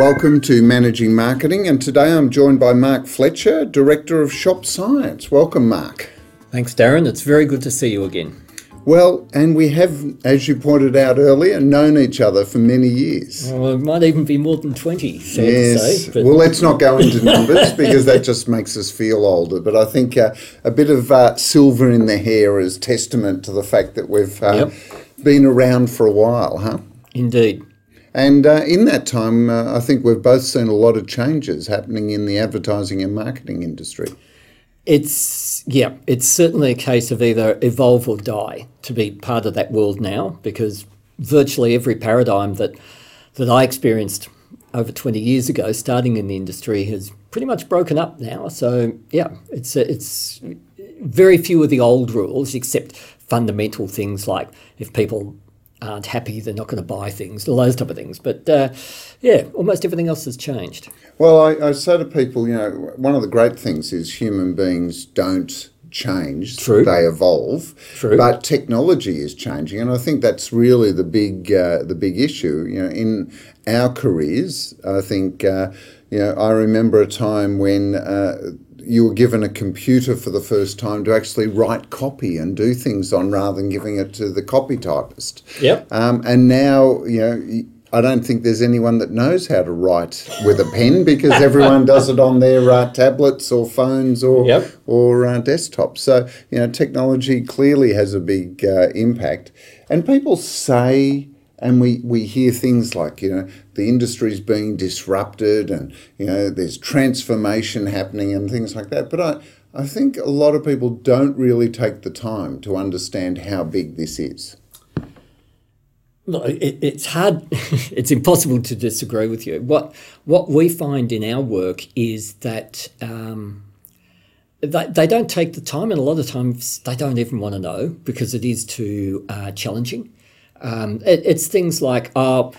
Welcome to Managing Marketing, and today I'm joined by Mark Fletcher, Director of Shop Science. Welcome, Mark. Thanks, Darren. It's very good to see you again. Well, and we have, as you pointed out earlier, known each other for many years. Well, it might even be more than 20, sad yes. to say. Well, let's not go into numbers because that just makes us feel older. But I think uh, a bit of uh, silver in the hair is testament to the fact that we've uh, Yep. been around for a while, huh? Indeed. And uh, in that time, uh, I think we've both seen a lot of changes happening in the advertising and marketing industry. It's, yeah, it's certainly a case of either evolve or die to be part of that world now because virtually every paradigm that, that I experienced over 20 years ago, starting in the industry, has pretty much broken up now. So, yeah, it's, it's very few of the old rules, except fundamental things like if people aren't happy, they're not going to buy things, all those type of things. But uh, yeah, almost everything else has changed. Well, I, I say to people, you know, one of the great things is human beings don't change; True. they evolve. True. But technology is changing, and I think that's really the big uh, the big issue. You know, in our careers, I think uh, you know, I remember a time when. You were given a computer for the first time to actually write copy and do things on rather than giving it to the copy typist. Yep. Um, and now, you know, I don't think there's anyone that knows how to write with a pen because everyone does it on their uh, tablets or phones or Yep. or uh, desktops. So you know, technology clearly has a big uh, impact, and people say. And we, we hear things like, you know, the industry's being disrupted and, you know, there's transformation happening and things like that. But I, I think a lot of people don't really take the time to understand how big this is. Look, it, it's hard. it's impossible to disagree with you. What what we find in our work is that um, they, they don't take the time, and a lot of times they don't even want to know because it is too uh, challenging. Um, it, it's things like, oh,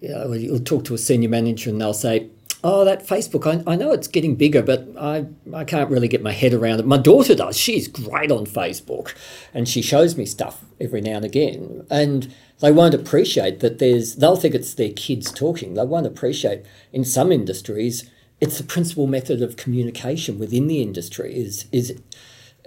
you know, you'll talk to a senior manager and they'll say, oh, that Facebook, I, I know it's getting bigger, but I, I can't really get my head around it. My daughter does. She's great on Facebook and she shows me stuff every now and again. And they won't appreciate that there's, they'll think it's their kids talking. They won't appreciate in some industries, it's the principal method of communication within the industry is, is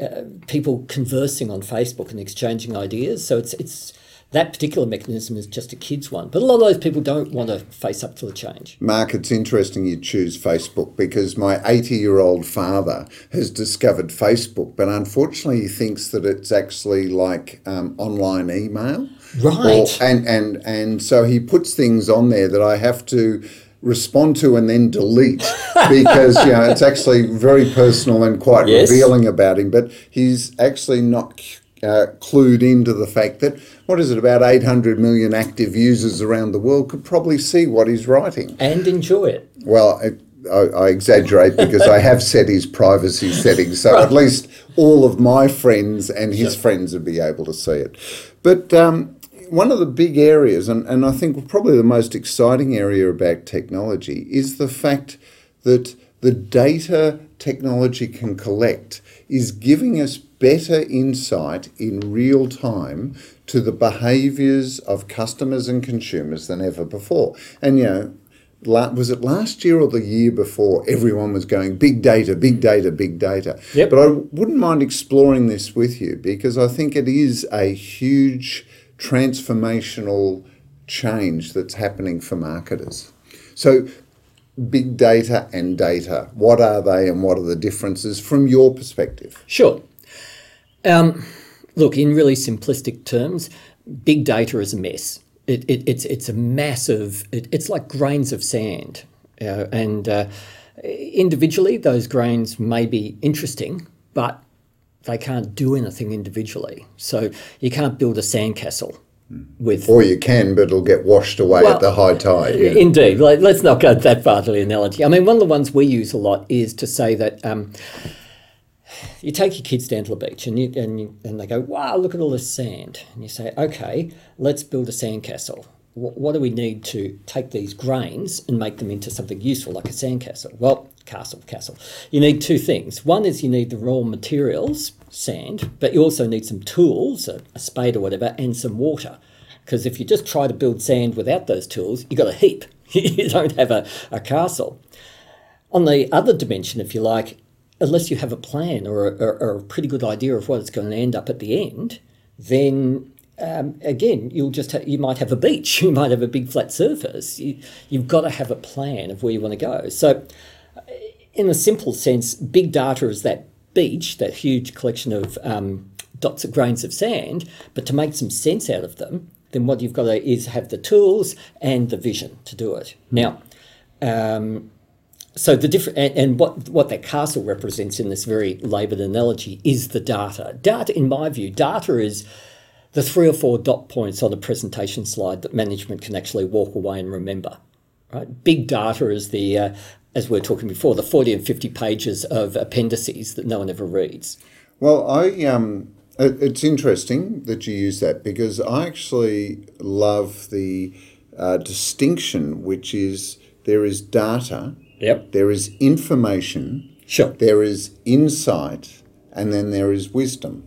uh, people conversing on Facebook and exchanging ideas. So it's, it's, that particular mechanism is just a kid's one. But a lot of those people don't want to face up to the change. Mark, it's interesting you choose Facebook because my 80 year old father has discovered Facebook, but unfortunately, he thinks that it's actually like um, online email. Right. Or- and, and, and so he puts things on there that I have to respond to and then delete because you know it's actually very personal and quite Yes. revealing about him but he's actually not uh, clued into the fact that what is it about 800 million active users around the world could probably see what he's writing and enjoy it. well, I, I, I exaggerate because I have set his privacy settings, so at least all of my friends and his friends would be able to see it. But um, one of the big areas, and, and I think probably the most exciting area about technology, is the fact that the data technology can collect is giving us better insight in real time to the behaviours of customers and consumers than ever before. And you know, was it last year or the year before everyone was going big data, big data, big data? Yep. But I wouldn't mind exploring this with you because I think it is a huge transformational change that's happening for marketers. So, big data and data, what are they and what are the differences from your perspective? Sure. Um, look, in really simplistic terms, big data is a mess. It, it, it's, it's a massive, it, it's like grains of sand. Uh, and uh, individually, those grains may be interesting, but they can't do anything individually. So you can't build a sandcastle with Or you can, but it'll get washed away Well, at the high tide. yeah. Indeed. Like, let's not go that far to the analogy. I mean, one of the ones we use a lot is to say that um, you take your kids down to the beach and you, and you, and they go, "Wow, look at all this sand," and you say, "Okay, let's build a sandcastle." Wh- What do we need to take these grains and make them into something useful, like a sandcastle? Well, castle, castle. You need two things. One is you need the raw materials, sand, but you also need some tools, a, a spade or whatever, and some water. Because if you just try to build sand without those tools, you've got a heap. you don't have a, a castle. On the other dimension, if you like, unless you have a plan or a, or a pretty good idea of what it's going to end up at the end, then um, again, you'll just ha- you might have a beach, you might have a big flat surface. You, you've got to have a plan of where you want to go. So, in a simple sense, big data is that beach, that huge collection of um, dots of grains of sand. But to make some sense out of them, then what you've got to is have the tools and the vision to do it. Now, um, so the different and, and, what what that castle represents in this very laboured analogy is the data. Data, in my view, data is the three or four dot points on a presentation slide that management can actually walk away and remember. Right? Big data is the uh, as we were talking before, the forty and fifty pages of appendices that no one ever reads. Well, I um, it's interesting that you use that because I actually love the uh, distinction, which is there is data Yep. There is information. Sure. There is insight, and then there is wisdom.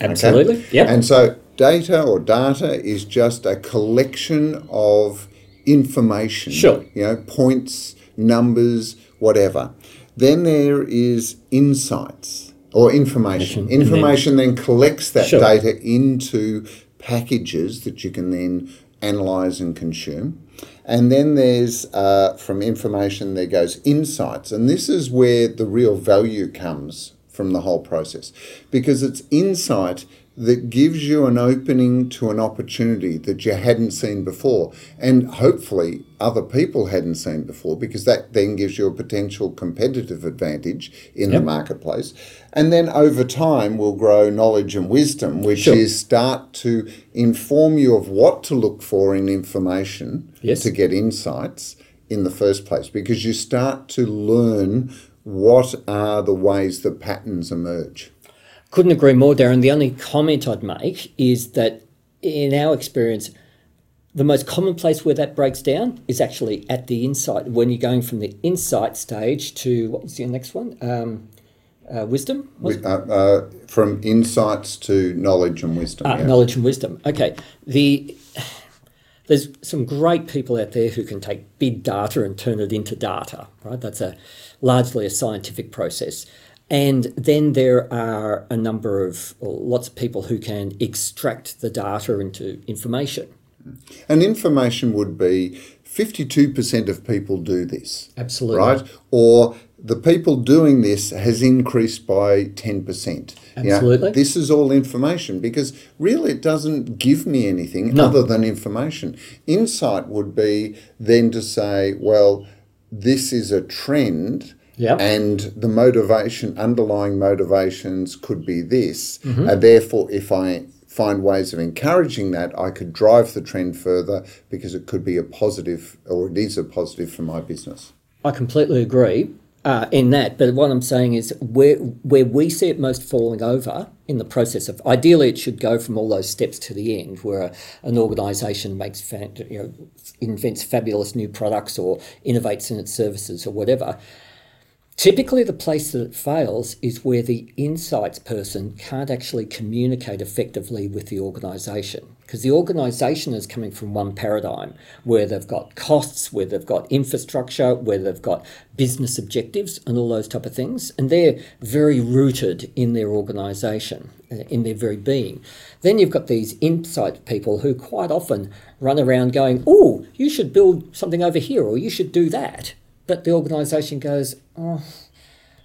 Absolutely. Okay? Yeah. And so data or data is just a collection of information. Sure. You know, points, numbers, whatever. Then there is insights or information. Information then, then, collects that sure. data into packages that you can then analyze and consume. And then there's uh, from information, there goes insights. And this is where the real value comes from the whole process because it's insight that gives you an opening to an opportunity that you hadn't seen before and hopefully other people hadn't seen before because that then gives you a potential competitive advantage in yep. the marketplace and then over time will grow knowledge and wisdom which sure. is start to inform you of what to look for in information yes. to get insights in the first place because you start to learn what are the ways that patterns emerge couldn't agree more, Darren. The only comment I'd make is that in our experience, the most common place where that breaks down is actually at the insight. When you're going from the insight stage to what was your next one? Um, uh, wisdom? Uh, uh, from insights to knowledge and wisdom. Uh, yeah. Knowledge and wisdom. Okay. The there's some great people out there who can take big data and turn it into data. Right. That's a largely a scientific process. And then there are a number of, lots of people who can extract the data into information. Mm-hmm. And information would be 52% of people do this. Absolutely. Right? Or the people doing this has increased by 10%. Absolutely. this is all information because really it doesn't give me anything no. other than information. Insight would be then to say, well, this is a trend Yep. And the motivation, underlying motivations could be this. Mm-hmm. And therefore, if I find ways of encouraging that, I could drive the trend further because it could be a positive or it is a positive for my business. I completely agree uh, in that. But what I'm saying is where, where we see it most falling over in the process of ideally it should go from all those steps to the end where a, an organisation makes fa- you know invents fabulous new products or innovates in its services or whatever Typically, the place that it fails is where the insights person can't actually communicate effectively with the organisation. Because the organisation is coming from one paradigm where they've got costs, where they've got infrastructure, where they've got business objectives, and all those type of things. And they're very rooted in their organisation, uh, in their very being. Then you've got these insight people who quite often run around going, Oh, you should build something over here, or you should do that but the organisation goes, oh,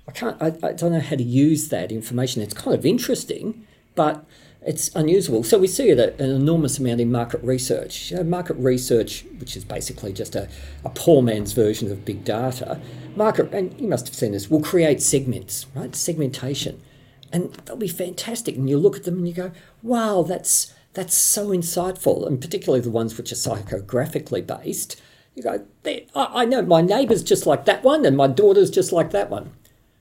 I can't, I, I don't know how to use that information. It's kind of interesting, but it's unusable. So we see it an enormous amount in market research. You know, market research, which is basically just a, a poor man's version of big data, market, and you must have seen this, will create segments, right? Segmentation. And they'll be fantastic. And you look at them and you go, wow, that's that's so insightful. And particularly the ones which are psychographically based you go, I know my neighbour's just like that one, and my daughter's just like that one.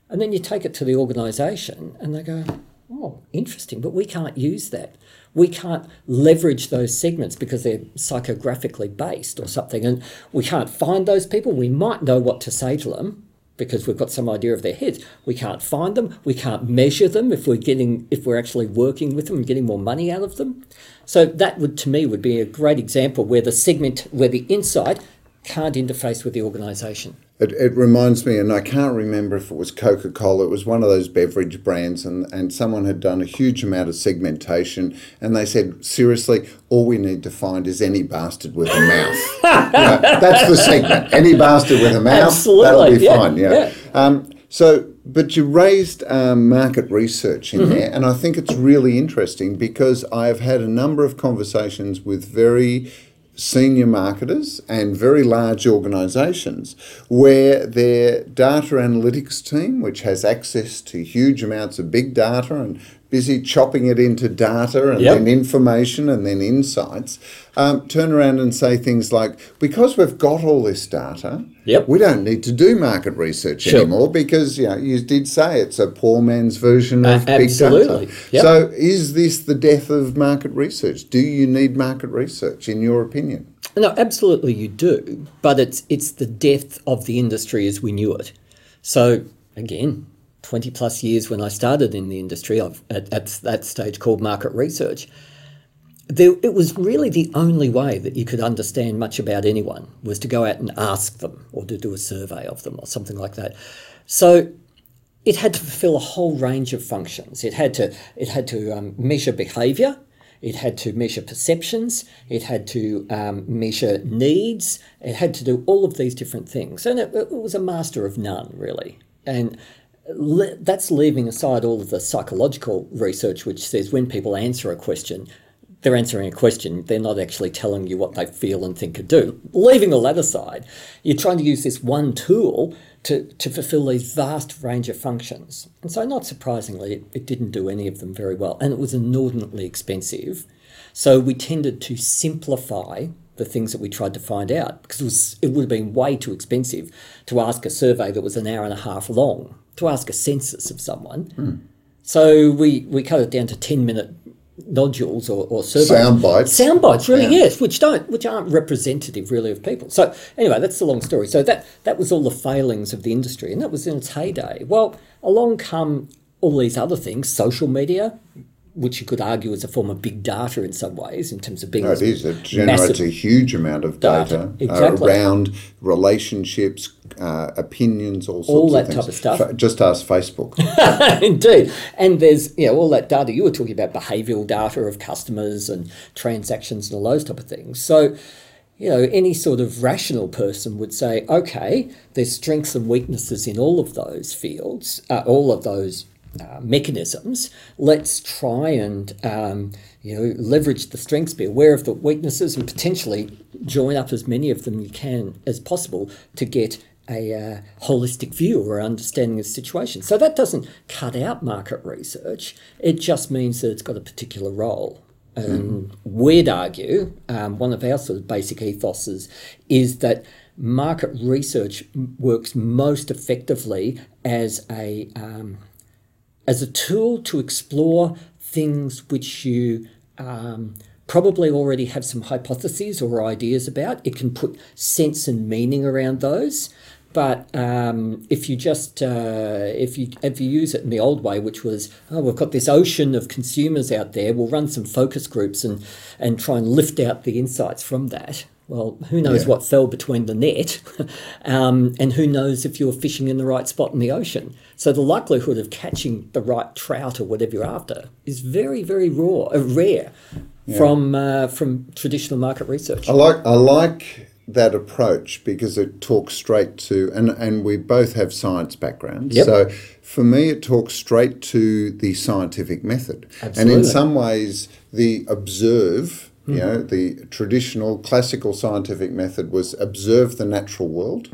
And then you take it to the organisation, and they go, oh, interesting, but we can't use that. We can't leverage those segments because they're psychographically based or something, and we can't find those people. We might know what to say to them because we've got some idea of their heads. We can't find them. We can't measure them if we're getting if we're actually working with them and getting more money out of them. So that would to me would be a great example where the segment where the insight can't interface with the organisation. It, it reminds me, and I can't remember if it was Coca Cola, it was one of those beverage brands, and, and someone had done a huge amount of segmentation, and they said, seriously, all we need to find is any bastard with a mouth. That's the segment. Any bastard with a mouth, Absolutely, that'll be yeah, fine. Yeah. yeah. Um, so, but you raised um, market research in Mm-hmm. there, and I think it's really interesting because I've had a number of conversations with very senior marketers and very large organisations where their data analytics team, which has access to huge amounts of big data and busy chopping it into data and Yep. then information and then insights, um, turn around and say things like, because we've got all this data, Yep. we don't need to do market research Sure. anymore because you know you did say it's a poor man's version of A- big data. Yep. So is this the death of market research? Do you need market research in your opinion? No, absolutely you do, but it's it's the death of the industry as we knew it. So again, twenty plus years when I started in the industry, at, at that stage called market research. There, it was really the only way that you could understand much about anyone was to go out and ask them or to do a survey of them or something like that. So it had to fulfill a whole range of functions. It had to it had to um, measure behaviour. It had to measure perceptions. It had to um, measure needs. It had to do all of these different things, and it, it was a master of none, really. And le- that's leaving aside all of the psychological research, which says when people answer a question, they're answering a question. They're not actually telling you what they feel and think or do. Leaving all that aside, you're trying to use this one tool to, to fulfill these vast range of functions. And so, not surprisingly, it, it didn't do any of them very well. And it was inordinately expensive. So, we tended to simplify the things that we tried to find out because it, was, it would have been way too expensive to ask a survey that was an hour and a half long, to ask a census of someone. So, we, we cut it down to 10 minute nodules or, or surveys. Sound bites. Sound bites, really, Yeah. yes, which don't, which aren't representative really of people. So anyway, that's the long story. So that that was all the failings of the industry, and that was in its heyday. Well, along come all these other things, social media, which you could argue is a form of big data in some ways, in terms of being No, it is. It generates a huge amount of Data, data, exactly. uh, around relationships, uh, opinions, all sorts All of that things. type of stuff. Just ask Facebook. Indeed. And there's you know all that data you were talking about behavioral data of customers and transactions and all those type of things. So you know any sort of rational person would say, okay, there's strengths and weaknesses in all of those fields, uh, all of those uh, mechanisms. Let's try and um, you know leverage the strengths, be aware of the weaknesses, and potentially join up as many of them you can as possible to get a uh, holistic view or understanding of the situation. So that doesn't cut out market research. It just means that it's got a particular role. And we'd argue um, one of our sort of basic ethoses is that market research works most effectively as a um, as a tool to explore things which you um, probably already have some hypotheses or ideas about. It can put sense and meaning around those. But um, if you just uh, if you if you use it in the old way, which was oh we've got this ocean of consumers out there, we'll run some focus groups and and try and lift out the insights from that. Well, who knows Yeah. what fell between the net, um, and who knows if you're fishing in the right spot in the ocean. So the likelihood of catching the right trout or whatever you're after is very, very raw, uh, rare from uh, from traditional market research. I like I like that approach because it talks straight to and and we both have science backgrounds. Yep. So for me it talks straight to the scientific method. And in some ways the observe you know, the traditional classical scientific method was observe the natural world.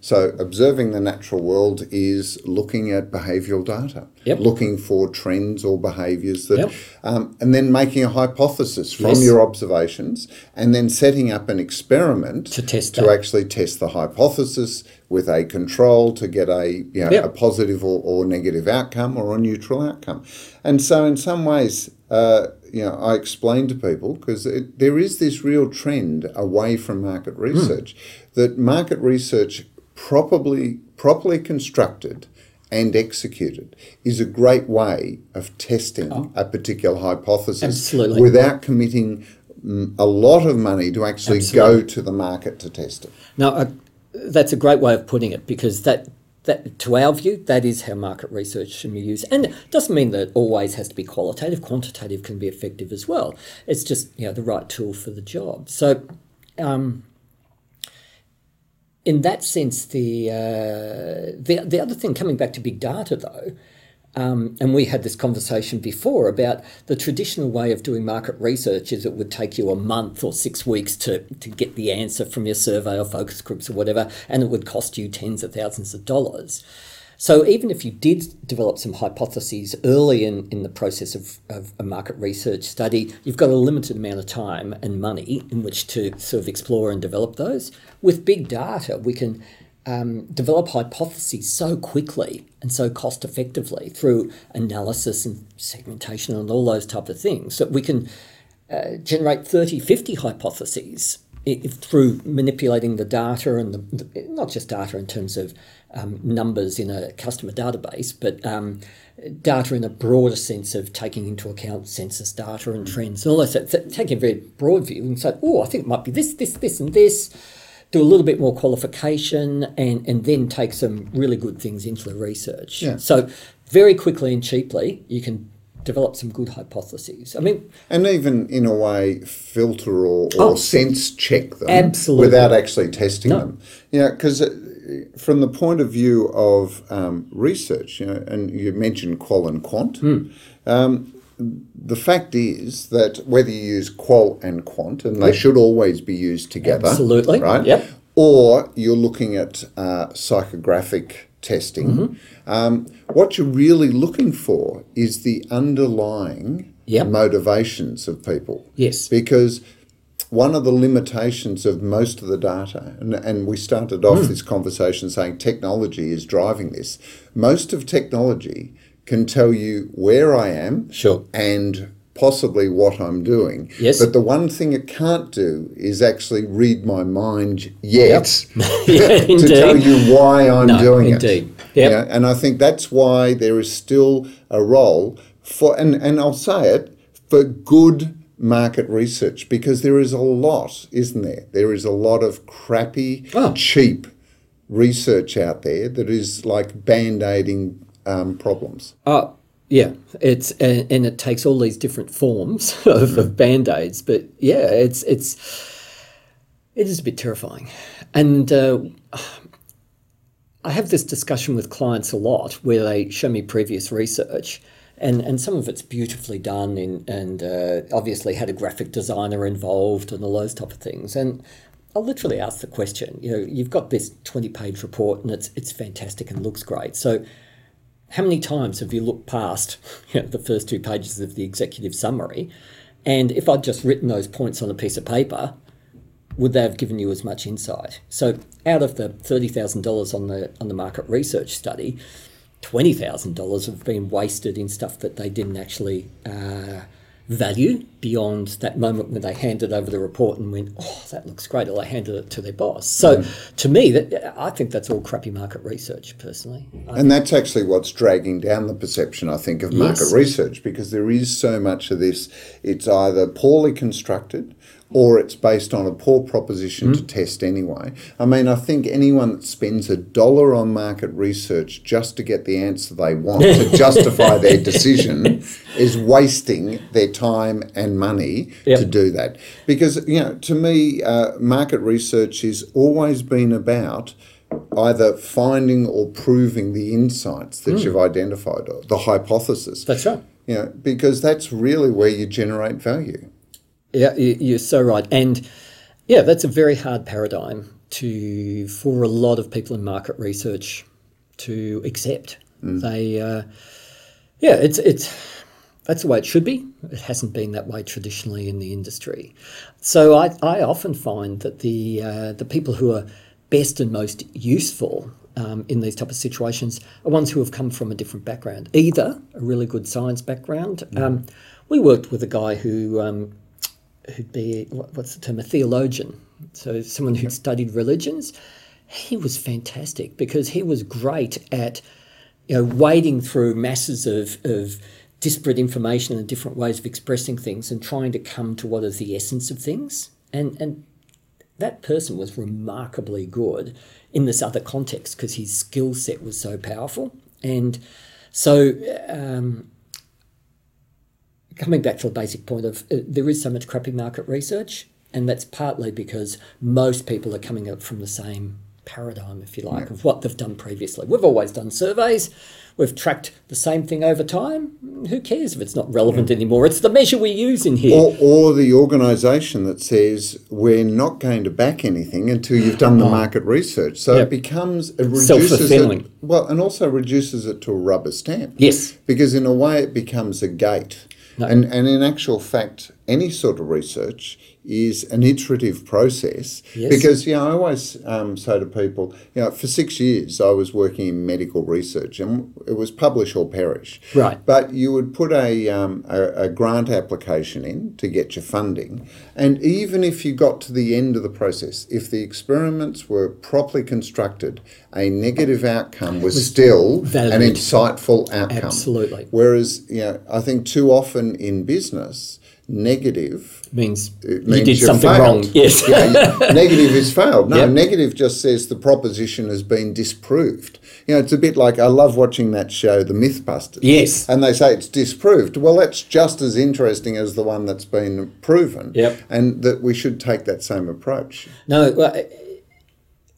So, observing the natural world is looking at behavioral data, Yep. looking for trends or behaviors that, Yep. um, and then making a hypothesis from Yes. your observations, and then setting up an experiment To test to that. actually test the hypothesis with a control to get a you know, Yep. a positive or, or negative outcome or a neutral outcome. And so, in some ways, uh, you know, I explain to people because there is this real trend away from market Hmm. research that market research properly properly constructed and executed is a great way of testing a particular hypothesis Oh. Absolutely. without committing mm, a lot of money to actually Absolutely. go to the market to test it. Now, uh, that's a great way of putting it because that, that, to our view, that is how market research should be used. And it doesn't mean that it always has to be qualitative. Quantitative can be effective as well. It's just you know the right tool for the job. So, um, in that sense, the uh, the the other thing coming back to big data though. Um, and we had this conversation before about the traditional way of doing market research is it would take you a month or six weeks to, to get the answer from your survey or focus groups or whatever, and it would cost you tens of thousands of dollars. So even if you did develop some hypotheses early in, in the process of, of a market research study, you've got a limited amount of time and money in which to sort of explore and develop those. With big data, we can um, develop hypotheses so quickly and so cost effectively through analysis and segmentation and all those type of things that we can uh, generate 30, 50 hypotheses if, through manipulating the data and the, the, not just data in terms of um, numbers in a customer database, but um, data in a broader sense of taking into account census data and trends and all that. So taking a very broad view and say, oh, I think it might be this, this, this, and this do a little bit more qualification and, and then take some really good things into the research. Yeah. So very quickly and cheaply, you can develop some good hypotheses. I mean, and even in a way, filter or, or Oh. sense check them Absolutely. without actually testing No. them. Yeah, because from the point of view of um, research, you know, and you mentioned qual and quant. Hmm. Um, the fact is that whether you use qual and quant, and they should always be used together, Absolutely. right? Yep. Or you're looking at uh, psychographic testing. Mm-hmm. Um, what you're really looking for is the underlying Yep. motivations of people. Yes. Because one of the limitations of most of the data, and, and we started off this conversation saying technology is driving this, most of technology can tell you where I am Sure. and possibly what I'm doing. Yes. But the one thing it can't do is actually read my mind yet yeah, to tell you why I'm No, doing it. indeed. Yep. Yeah, and I think that's why there is still a role for, and, and I'll say it, for good market research because there is a lot, isn't there? There is a lot of crappy, Oh. cheap research out there that is like band aiding um, problems. Oh, yeah, it's and, and it takes all these different forms of, of band aids, but yeah, it's it's it is a bit terrifying, and uh, I have this discussion with clients a lot where they show me previous research. And, and some of it's beautifully done and, and uh, obviously had a graphic designer involved and all those type of things. And I'll literally ask the question, you know, you've got this 20 page report and it's, it's fantastic and looks great. So how many times have you looked past you know, the first two pages of the executive summary? And if I'd just written those points on a piece of paper, would they have given you as much insight? So out of the thirty thousand dollars on the on the market research study, twenty thousand dollars have been wasted in stuff that they didn't actually uh, value beyond that moment when they handed over the report and went, "Oh, that looks great," or they handed it to their boss. So mm. to me, that I think that's all crappy market research, personally. I And that's actually what's dragging down the perception, I think, of market Yes. research because there is so much of this. It's either poorly constructed or it's based on a poor proposition to test anyway. I mean, I think anyone that spends a dollar on market research just to get the answer they want to justify their decision is wasting their time and money Yep. to do that. Because, you know, to me, uh, market research has always been about either finding or proving the insights that you've identified, or the hypothesis. That's right. You know, because that's really where you generate value. Yeah, you- you're so right. And yeah, that's a very hard paradigm to for a lot of people in market research to accept. They, uh, yeah, it's it's that's the way it should be. It hasn't been that way traditionally in the industry. So I, I often find that the uh, the people who are best and most useful um, in these type of situations are ones who have come from a different background, either a really good science background. Um, we worked with a guy who um, who'd be what- what's the term a theologian so someone who'd studied religions he was fantastic because he was great at you know wading through masses of, of disparate information and different ways of expressing things and trying to come to what is the essence of things. And, and that person was remarkably good in this other context because his skill set was so powerful. And so, um, coming back to the basic point of uh, there is so much crappy market research, and that's partly because most people are coming up from the same paradigm, if you like, yeah. of what they've done previously. We've always done surveys. We've tracked the same thing over time. Who cares if it's not relevant yeah. anymore? It's the measure we use in here. Or, or the organisation that says we're not going to back anything until you've done the market research. So yep. it becomes it reduces it, well, and also reduces it to a rubber stamp. Yes, because in a way it becomes a gate. No. And and in actual fact, any sort of research is an iterative process. Yes. because you know I always um, say to people you know for six years I was working in medical research and it was publish or perish. Right. But you would put a, um, a, a, grant application in to get your funding. And even if you got to the end of the process if the experiments were properly constructed a negative outcome was, was still valid. an insightful outcome. Absolutely. Whereas you know I think too often in business negative means, means you did something failed. wrong. Yes. yeah, negative is failed. No, yep. negative just says the proposition has been disproved. You know, it's a bit like I love watching that show, The Mythbusters. Yes. And they say it's disproved. Well, that's just as interesting as the one that's been proven. Yep. And that we should take that same approach. No, well,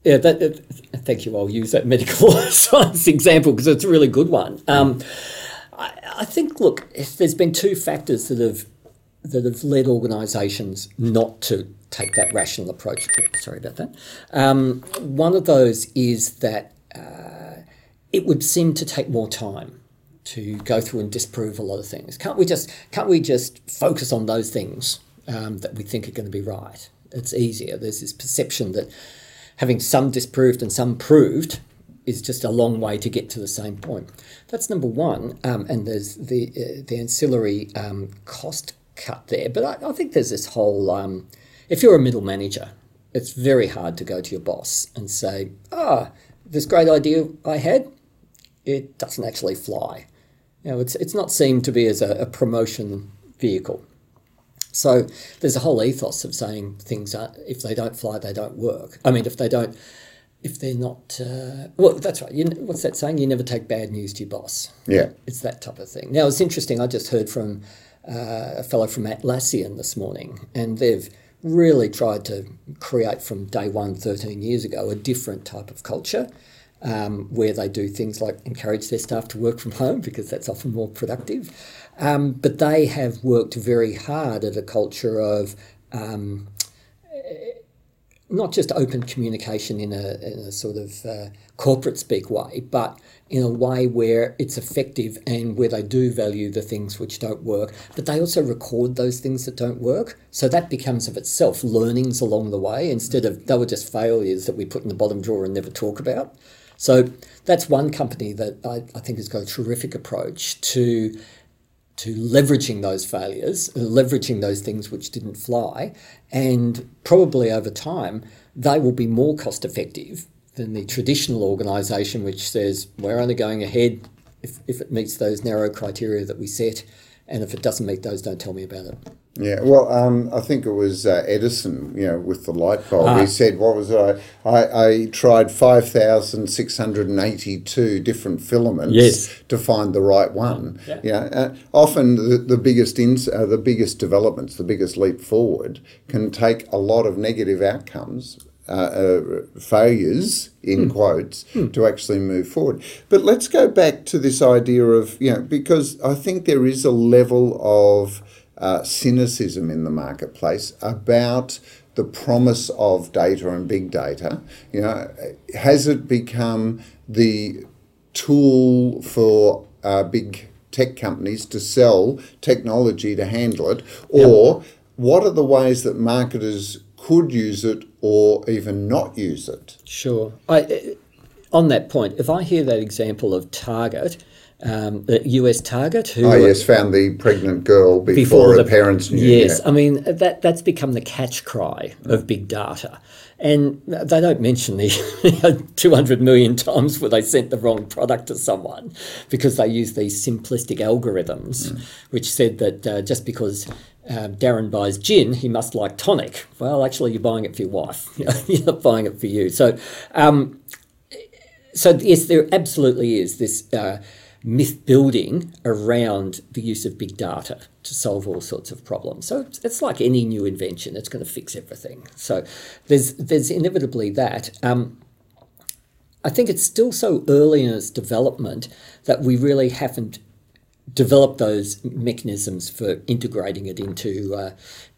yeah, that, uh, thank you. I'll use that medical science example because it's a really good one. Um, I, I think, look, there's been two factors that have that have led organisations not to take that rational approach. Sorry about that. Um, one of those is that uh, it would seem to take more time to go through and disprove a lot of things. Can't we just can't we just focus on those things um, that we think are going to be right? It's easier. There's this perception that having some disproved and some proved is just a long way to get to the same point. That's number one. Um, and there's the uh, the ancillary um, cost cut there. But I, I think there's this whole um, if you're a middle manager, it's very hard to go to your boss and say, ah, oh, this great idea I had, it doesn't actually fly. You know, it's, it's not seen to be as a, a promotion vehicle. So there's a whole ethos of saying things are, if they don't fly, they don't work. I mean, if they don't, if they're not, uh, well, that's right. You, what's that saying? You never take bad news to your boss. Yeah. It's that type of thing. Now, it's interesting. I just heard from uh, a fellow from Atlassian this morning, and they've really tried to create from day one, 13 years ago, a different type of culture um, where they do things like encourage their staff to work from home because that's often more productive. Um, but they have worked very hard at a culture of um, not just open communication in a, in a sort of uh, corporate speak way, but in a way where it's effective and where they do value the things which don't work, but they also record those things that don't work. So that becomes of itself learnings along the way instead of they were just failures that we put in the bottom drawer and never talk about. So that's one company that I, I think has got a terrific approach to to leveraging those failures, leveraging those things which didn't fly, and probably over time they will be more cost effective than the traditional organisation which says we're only going ahead if, if it meets those narrow criteria that we set, and if it doesn't meet those, don't tell me about it. Yeah, well, um, I think it was uh, Edison, you know, with the light bulb. Ah. He said, "What was I? I, I tried five thousand six hundred and eighty-two different filaments yes. to find the right one." Yeah, yeah uh, often the, the biggest ins, uh, the biggest developments, the biggest leap forward can take a lot of negative outcomes uh, uh, failures in mm. quotes mm. to actually move forward. But let's go back to this idea of you know because I think there is a level of uh, cynicism in the marketplace about the promise of data and big data. You know, has it become the tool for uh, big tech companies to sell technology to handle it, or yep. what are the ways that marketers could use it or even not use it. Sure. I, on that point, if I hear that example of Target um, the US Target, who Oh yes, found the pregnant girl before, before the, parents knew. Yes, yeah. I mean that that's become the catch cry of big data, and they don't mention the 200 million times where they sent the wrong product to someone because they use these simplistic algorithms, Mm. which said that uh, just because. Uh, Darren buys gin, he must like tonic. Well, actually, you're buying it for your wife. you're not buying it for you. So, um, so yes, there absolutely is this uh, myth building around the use of big data to solve all sorts of problems. So it's, it's like any new invention; it's going to fix everything. So there's there's inevitably that. Um, I think it's still so early in its development that we really haven't developed those mechanisms for integrating it into uh,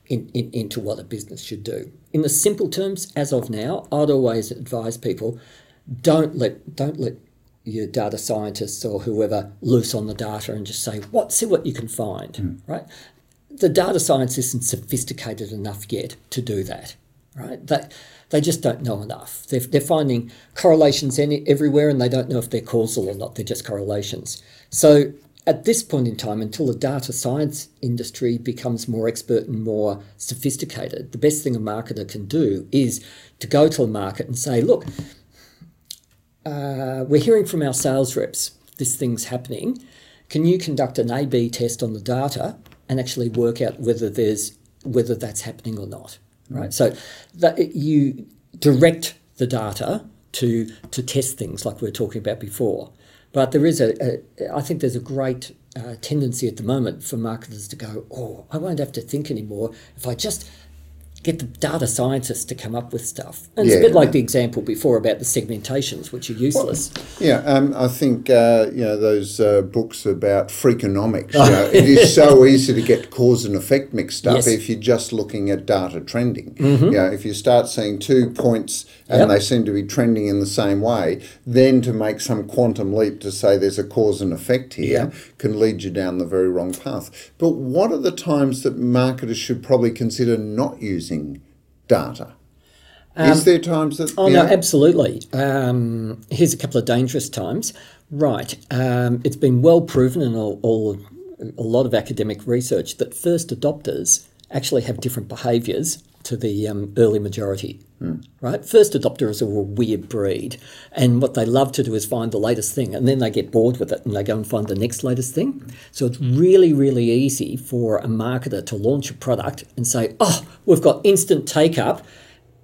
in, in, into what a business should do. In the simple terms, as of now, I'd always advise people don't let don't let your data scientists or whoever loose on the data and just say what see what you can find hmm. right? The data science isn't sophisticated enough yet to do that right? They, they just don't know enough. They're, they're finding correlations any, everywhere and they don't know if they're causal or not. They're just correlations. So at this point in time until the data science industry becomes more expert and more sophisticated the best thing a marketer can do is to go to the market and say look uh, we're hearing from our sales reps this thing's happening. Can you conduct an A/B test on the data and actually work out whether there's whether that's happening or not? Right. So that you direct the data to to test things like we were talking about before. But there is a, a I think there's a great uh, tendency at the moment for marketers to go, oh, I won't have to think anymore if I just get the data scientists to come up with stuff. And it's a bit like the example before about the segmentations, which are useless. Yeah, um, I think uh, you know those uh, books about freakonomics. You know, it is so easy to get cause and effect mixed up Yes. if you're just looking at data trending. You know, if you start seeing two points and Yep. they seem to be trending in the same way, then to make some quantum leap to say there's a cause and effect here can lead you down the very wrong path. But what are the times that marketers should probably consider not using data? is there times that Oh no, know- absolutely. Um, here's a couple of dangerous times. Right, um, it's been well proven in all, all a lot of academic research that first adopters actually have different behaviours to the um, early majority. Right, first adopters are a weird breed, and what they love to do is find the latest thing, and then they get bored with it, and they go and find the next latest thing. So it's really, really easy for a marketer to launch a product and say, "Oh, we've got instant take up."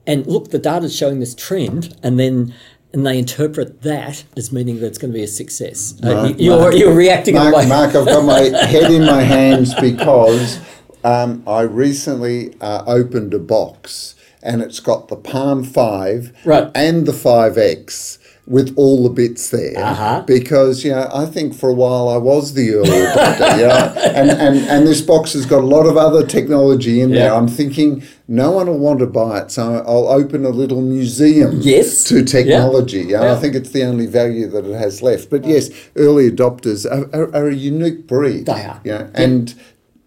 and look, the data's showing this trend, and then and they interpret that as meaning that it's going to be a success. Uh, Mark, you- you're, Mark, you're reacting in a Mark, way. Mark, I've got my head in my hands because um, I recently uh, opened a box and it's got the Palm 5 Right. and the 5X with all the bits there Uh-huh. because you know I think for a while I was the early adopter you know and, and and this box has got a lot of other technology in there I'm thinking no one will want to buy it so I'll open a little museum Yes. to technology you know, Yeah. I think it's the only value that it has left but yes early adopters are, are, are a unique breed They are. yeah and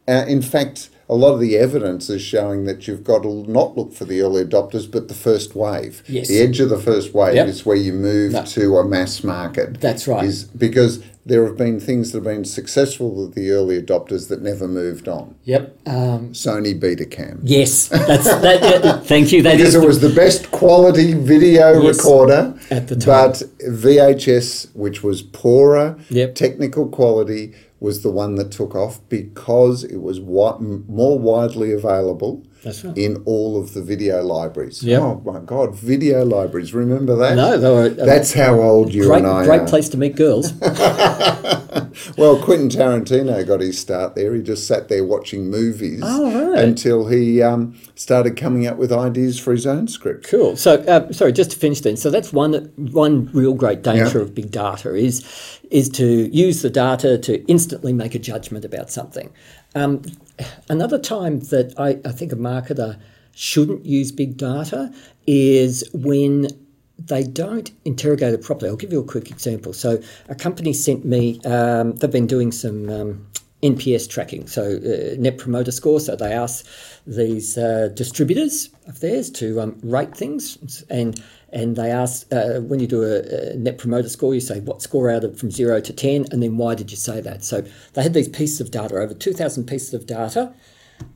uh, in fact a lot of the evidence is showing that you've got to not look for the early adopters, but the first wave. Yes. The edge of the first wave Yep. is where you move No. to a mass market. That's right. Is because there have been things that have been successful with the early adopters that never moved on. Yep. Um, Sony Betacam. yes. That's that. yeah, thank you. That Because is it was the best quality video Yes. recorder At the time. But VHS, which was poorer Yep. technical quality, was the one that took off because it was more widely available That's right. in all of the video libraries. Yep. Oh my God, video libraries! Remember that? no. They were, That's how old you great. and I Great are. place to meet girls. Well, Quentin Tarantino got his start there. He just sat there watching movies Oh, right. until he um, started coming up with ideas for his own script. Cool. So, uh, sorry, just to finish then. So that's one one real great danger Yeah. of big data is is to use the data to instantly make a judgment about something. Um, another time that I, I think a marketer shouldn't use big data is when they don't interrogate it properly. I'll give you a quick example. So, a company sent me. Um, they've been doing some. Um, NPS tracking, so uh, Net Promoter Score. So they ask these uh, distributors of theirs to um, rate things, and and they ask uh, when you do a, a, Net Promoter Score, you say what score out of from zero to ten, and then why did you say that? So they had these pieces of data, over two thousand pieces of data,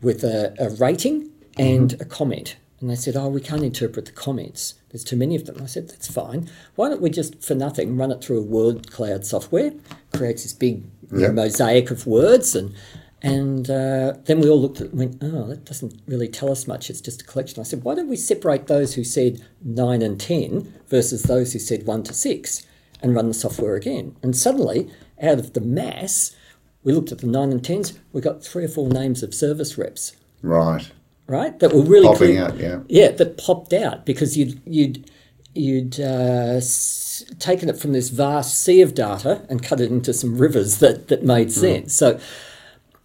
with a, a rating and mm-hmm. a comment. And they said, Oh, we can't interpret the comments. There's too many of them. I said, That's fine. Why don't we just, for nothing, run it through a word cloud software? Creates this big yep. mosaic of words. And and uh, then we all looked at and went, Oh, that doesn't really tell us much. It's just a collection. I said, Why don't we separate those who said 9 and 10 versus those who said 1 to 6 and run the software again? And suddenly, out of the mass, we looked at the 9 and 10s, we got three or four names of service reps. Right right? That were really popping clear, out, yeah, yeah, that popped out because you'd you'd you'd uh, s- taken it from this vast sea of data and cut it into some rivers that that made mm. sense. So.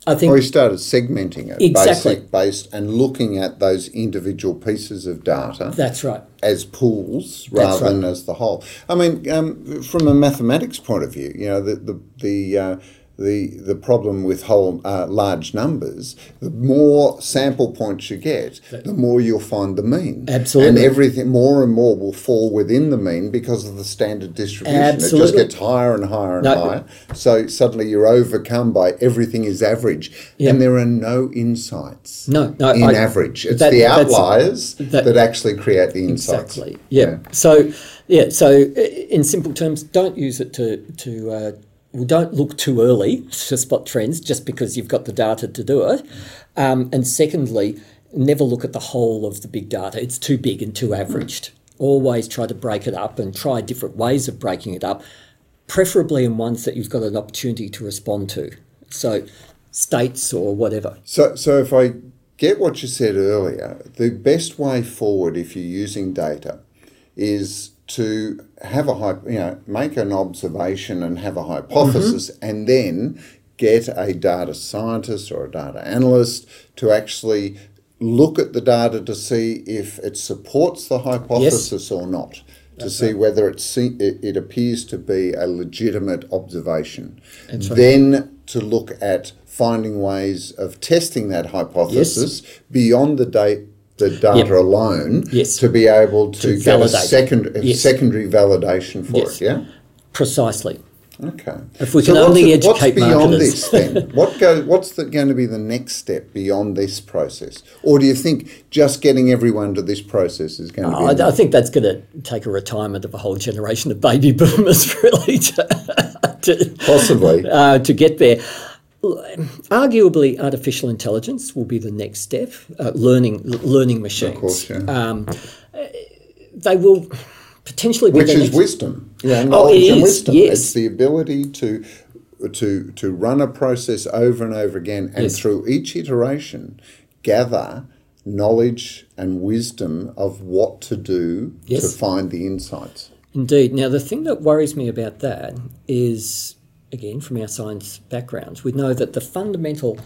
I think we started segmenting it exactly basic, based and looking at those individual pieces of data. That's right. As pools rather right. than as the whole. I mean, um, from a mathematics point of view, you know, the the, the uh, the the problem with whole uh, large numbers, the more sample points you get, the more you'll find the mean. Absolutely. And everything more and more will fall within the mean because of the standard distribution. Absolutely. It just gets higher and higher and no. higher. So suddenly you're overcome by everything is average, yeah. and there are no insights. No, no in I, average, it's that, the outliers that, that, actually create the insights. Exactly. Yeah. yeah. So yeah. So in simple terms, don't use it to to uh, well, don't look too early to spot trends just because you've got the data to do it. Um, and secondly, never look at the whole of the big data. It's too big and too averaged. Always try to break it up and try different ways of breaking it up, preferably in ones that you've got an opportunity to respond to. So, states or whatever. So, so if I get what you said earlier, the best way forward if you're using data is to have a you know make an observation and have a hypothesis mm-hmm. and then get a data scientist or a data analyst to actually look at the data to see if it supports the hypothesis yes. or not to That's see right. whether it, it appears to be a legitimate observation That's then right. to look at finding ways of testing that hypothesis yes. beyond the date the data yep. alone yes. to be able to, to get a second, yes. secondary validation for yes. it, yeah? Precisely. Okay. If we so can only educate what's beyond marketers. this then? what go, what's the, going to be the next step beyond this process? Or do you think just getting everyone to this process is going to be? I, I think that's going to take a retirement of a whole generation of baby boomers, really, to, to possibly uh, to get there arguably artificial intelligence will be the next step. Uh, learning learning machines. Of course, yeah. Um, they will potentially which is next... wisdom. Yeah, knowledge oh, and wisdom. Yes. It's the ability to to to run a process over and over again, and yes. through each iteration, gather knowledge and wisdom of what to do yes. to find the insights. Indeed. Now, the thing that worries me about that is again, from our science backgrounds, we know that the fundamental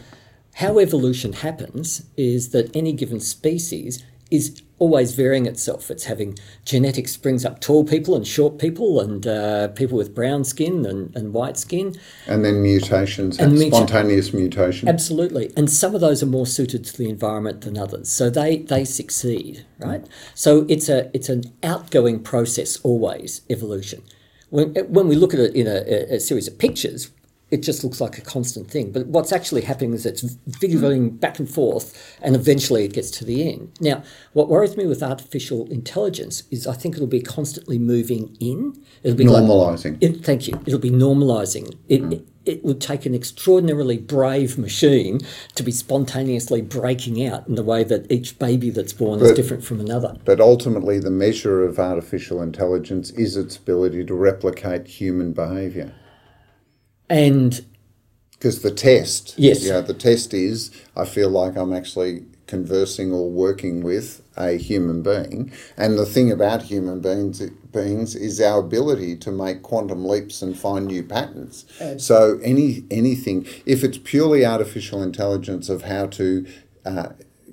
how evolution happens is that any given species is always varying itself. It's having genetics brings up tall people and short people and uh, people with brown skin and, and white skin. And then mutations, and muta- spontaneous mutation. Absolutely. And some of those are more suited to the environment than others. So they, they succeed, right? So it's a it's an outgoing process always, evolution. When, when we look at it in a, a series of pictures, it just looks like a constant thing. But what's actually happening is it's figuring back and forth, and eventually it gets to the end. Now, what worries me with artificial intelligence is I think it'll be constantly moving in. It'll be normalizing. Like, it, thank you. It'll be normalizing. It, mm. it, it would take an extraordinarily brave machine to be spontaneously breaking out in the way that each baby that's born but, is different from another. But ultimately, the measure of artificial intelligence is its ability to replicate human behaviour. And because the test, yes, yeah, the test is I feel like I'm actually conversing or working with a human being. And the thing about human beings beings is our ability to make quantum leaps and find new patterns. so any anything, if it's purely artificial intelligence of how to uh,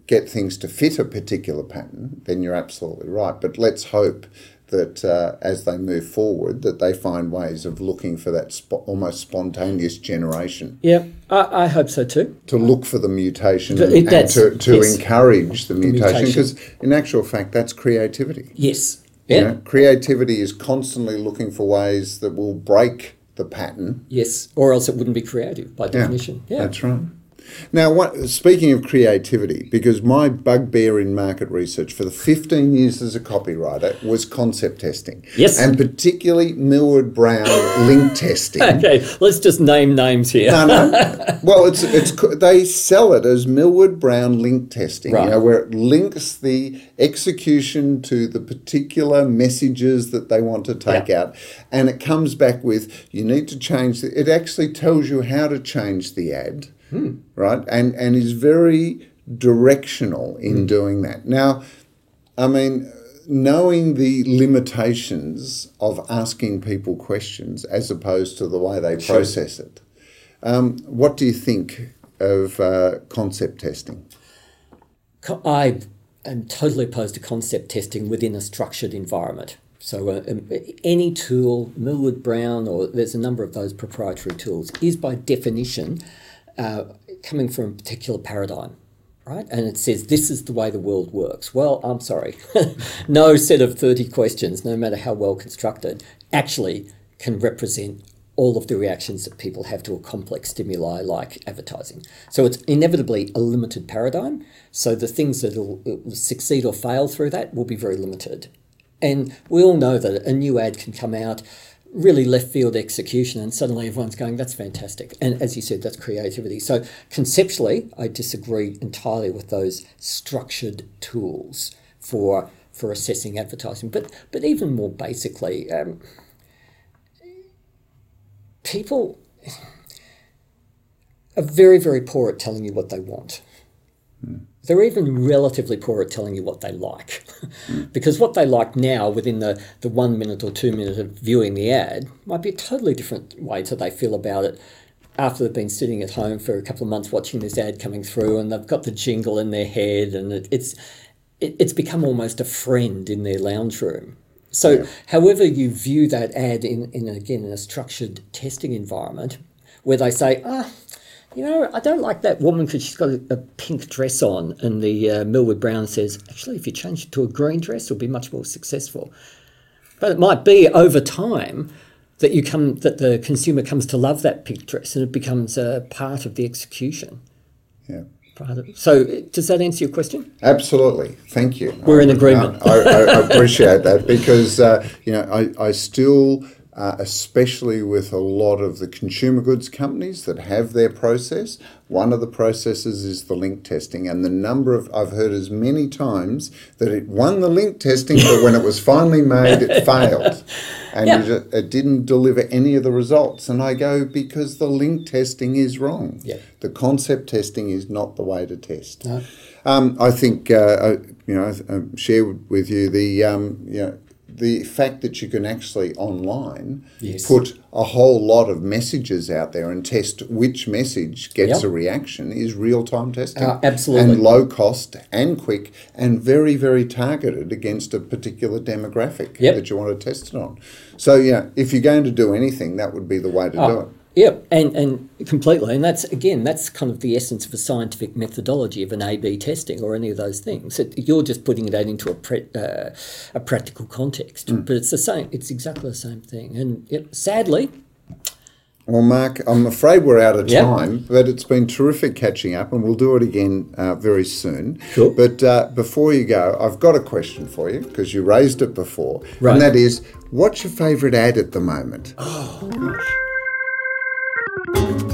get things to fit a particular pattern, then you're absolutely right. But let's hope that uh, as they move forward, that they find ways of looking for that almost spontaneous generation Yeah, I, I hope so too. to look for the mutation Th- and, and to, to yes. encourage the mutation because in actual fact that's creativity. Yes. You Yeah. know, creativity is constantly looking for ways that will break the pattern Yes. Or else it wouldn't be creative by definition. Yeah. That's right. Now, what, speaking of creativity, because my bugbear in market research for the 15 years as a copywriter was concept testing. Yes. And particularly Millward Brown link testing. Okay, let's just name names here. No, no. Well, it's it's they sell it as Millward Brown link testing, Right. you know, where it links the execution to the particular messages that they want to take Yeah. out, and it comes back with you need to change. The, it actually tells you how to change the ad, Hmm. right? And and is very directional in Hmm. doing that. Now, I mean, knowing the limitations of asking people questions as opposed to the way they process it, um, what do you think of uh, concept testing? I am totally opposed to concept testing within a structured environment. So, uh, um, any tool, Millward Brown, or there's a number of those proprietary tools, is by definition uh, coming from a particular paradigm, right? And it says this is the way the world works. Well, I'm sorry. no set of 30 questions, no matter how well constructed, actually can represent all of the reactions that people have to a complex stimuli like advertising. So it's inevitably a limited paradigm. So the things that will will succeed or fail through that will be very limited. And we all know that a new ad can come out, really left field execution, and suddenly everyone's going, that's fantastic. And as you said, that's creativity. So conceptually, I disagree entirely with those structured tools for for assessing advertising. But but even more basically, um, people are very, very poor at telling you what they want. They're even relatively poor at telling you what they like. because what they like now within the, the one minute or two minute of viewing the ad might be a totally different way to they feel about it after they've been sitting at home for a couple of months watching this ad coming through and they've got the jingle in their head and it, it's it, it's become almost a friend in their lounge room. So, however you view that ad in, in again in a structured testing environment, where they say, ah, you know, I don't like that woman because she's got a, a pink dress on, and the uh, Millward Brown says, actually, if you change it to a green dress, it'll be much more successful. But it might be over time that you come that the consumer comes to love that pink dress, and it becomes a part of the execution. Yeah. So, does that answer your question? Absolutely, thank you. We're in agreement. I, I, I appreciate that because uh, you know I, I still, uh, especially with a lot of the consumer goods companies that have their process, one of the processes is the link testing, and the number of I've heard as many times that it won the link testing, but when it was finally made, it failed, and Yeah. it, it didn't deliver any of the results. And I go because the link testing is wrong. Yeah. The concept testing is not the way to test. Um, I think uh, I, you know I um, share with you the um, you know the fact that you can actually online Yes. put a whole lot of messages out there and test which message gets Yep. a reaction is real time testing. Uh, absolutely. And low cost and quick and very, very targeted against a particular demographic Yep. that you want to test it on. So, yeah, if you're going to do anything, that would be the way to do it. Yep, and, and completely. And that's, again, that's kind of the essence of a scientific methodology of an A B testing or any of those things. It, you're just putting it out into a, pre, uh, a practical context. Mm. But it's the same, it's exactly the same thing. And yep, sadly, Well, Mark, I'm afraid we're out of Yep. time, but it's been terrific catching up, and we'll do it again uh, very soon. Sure. But uh, before you go, I've got a question for you because you raised it before, Right. and that is, what's your favourite ad at the moment? Oh, Thank you.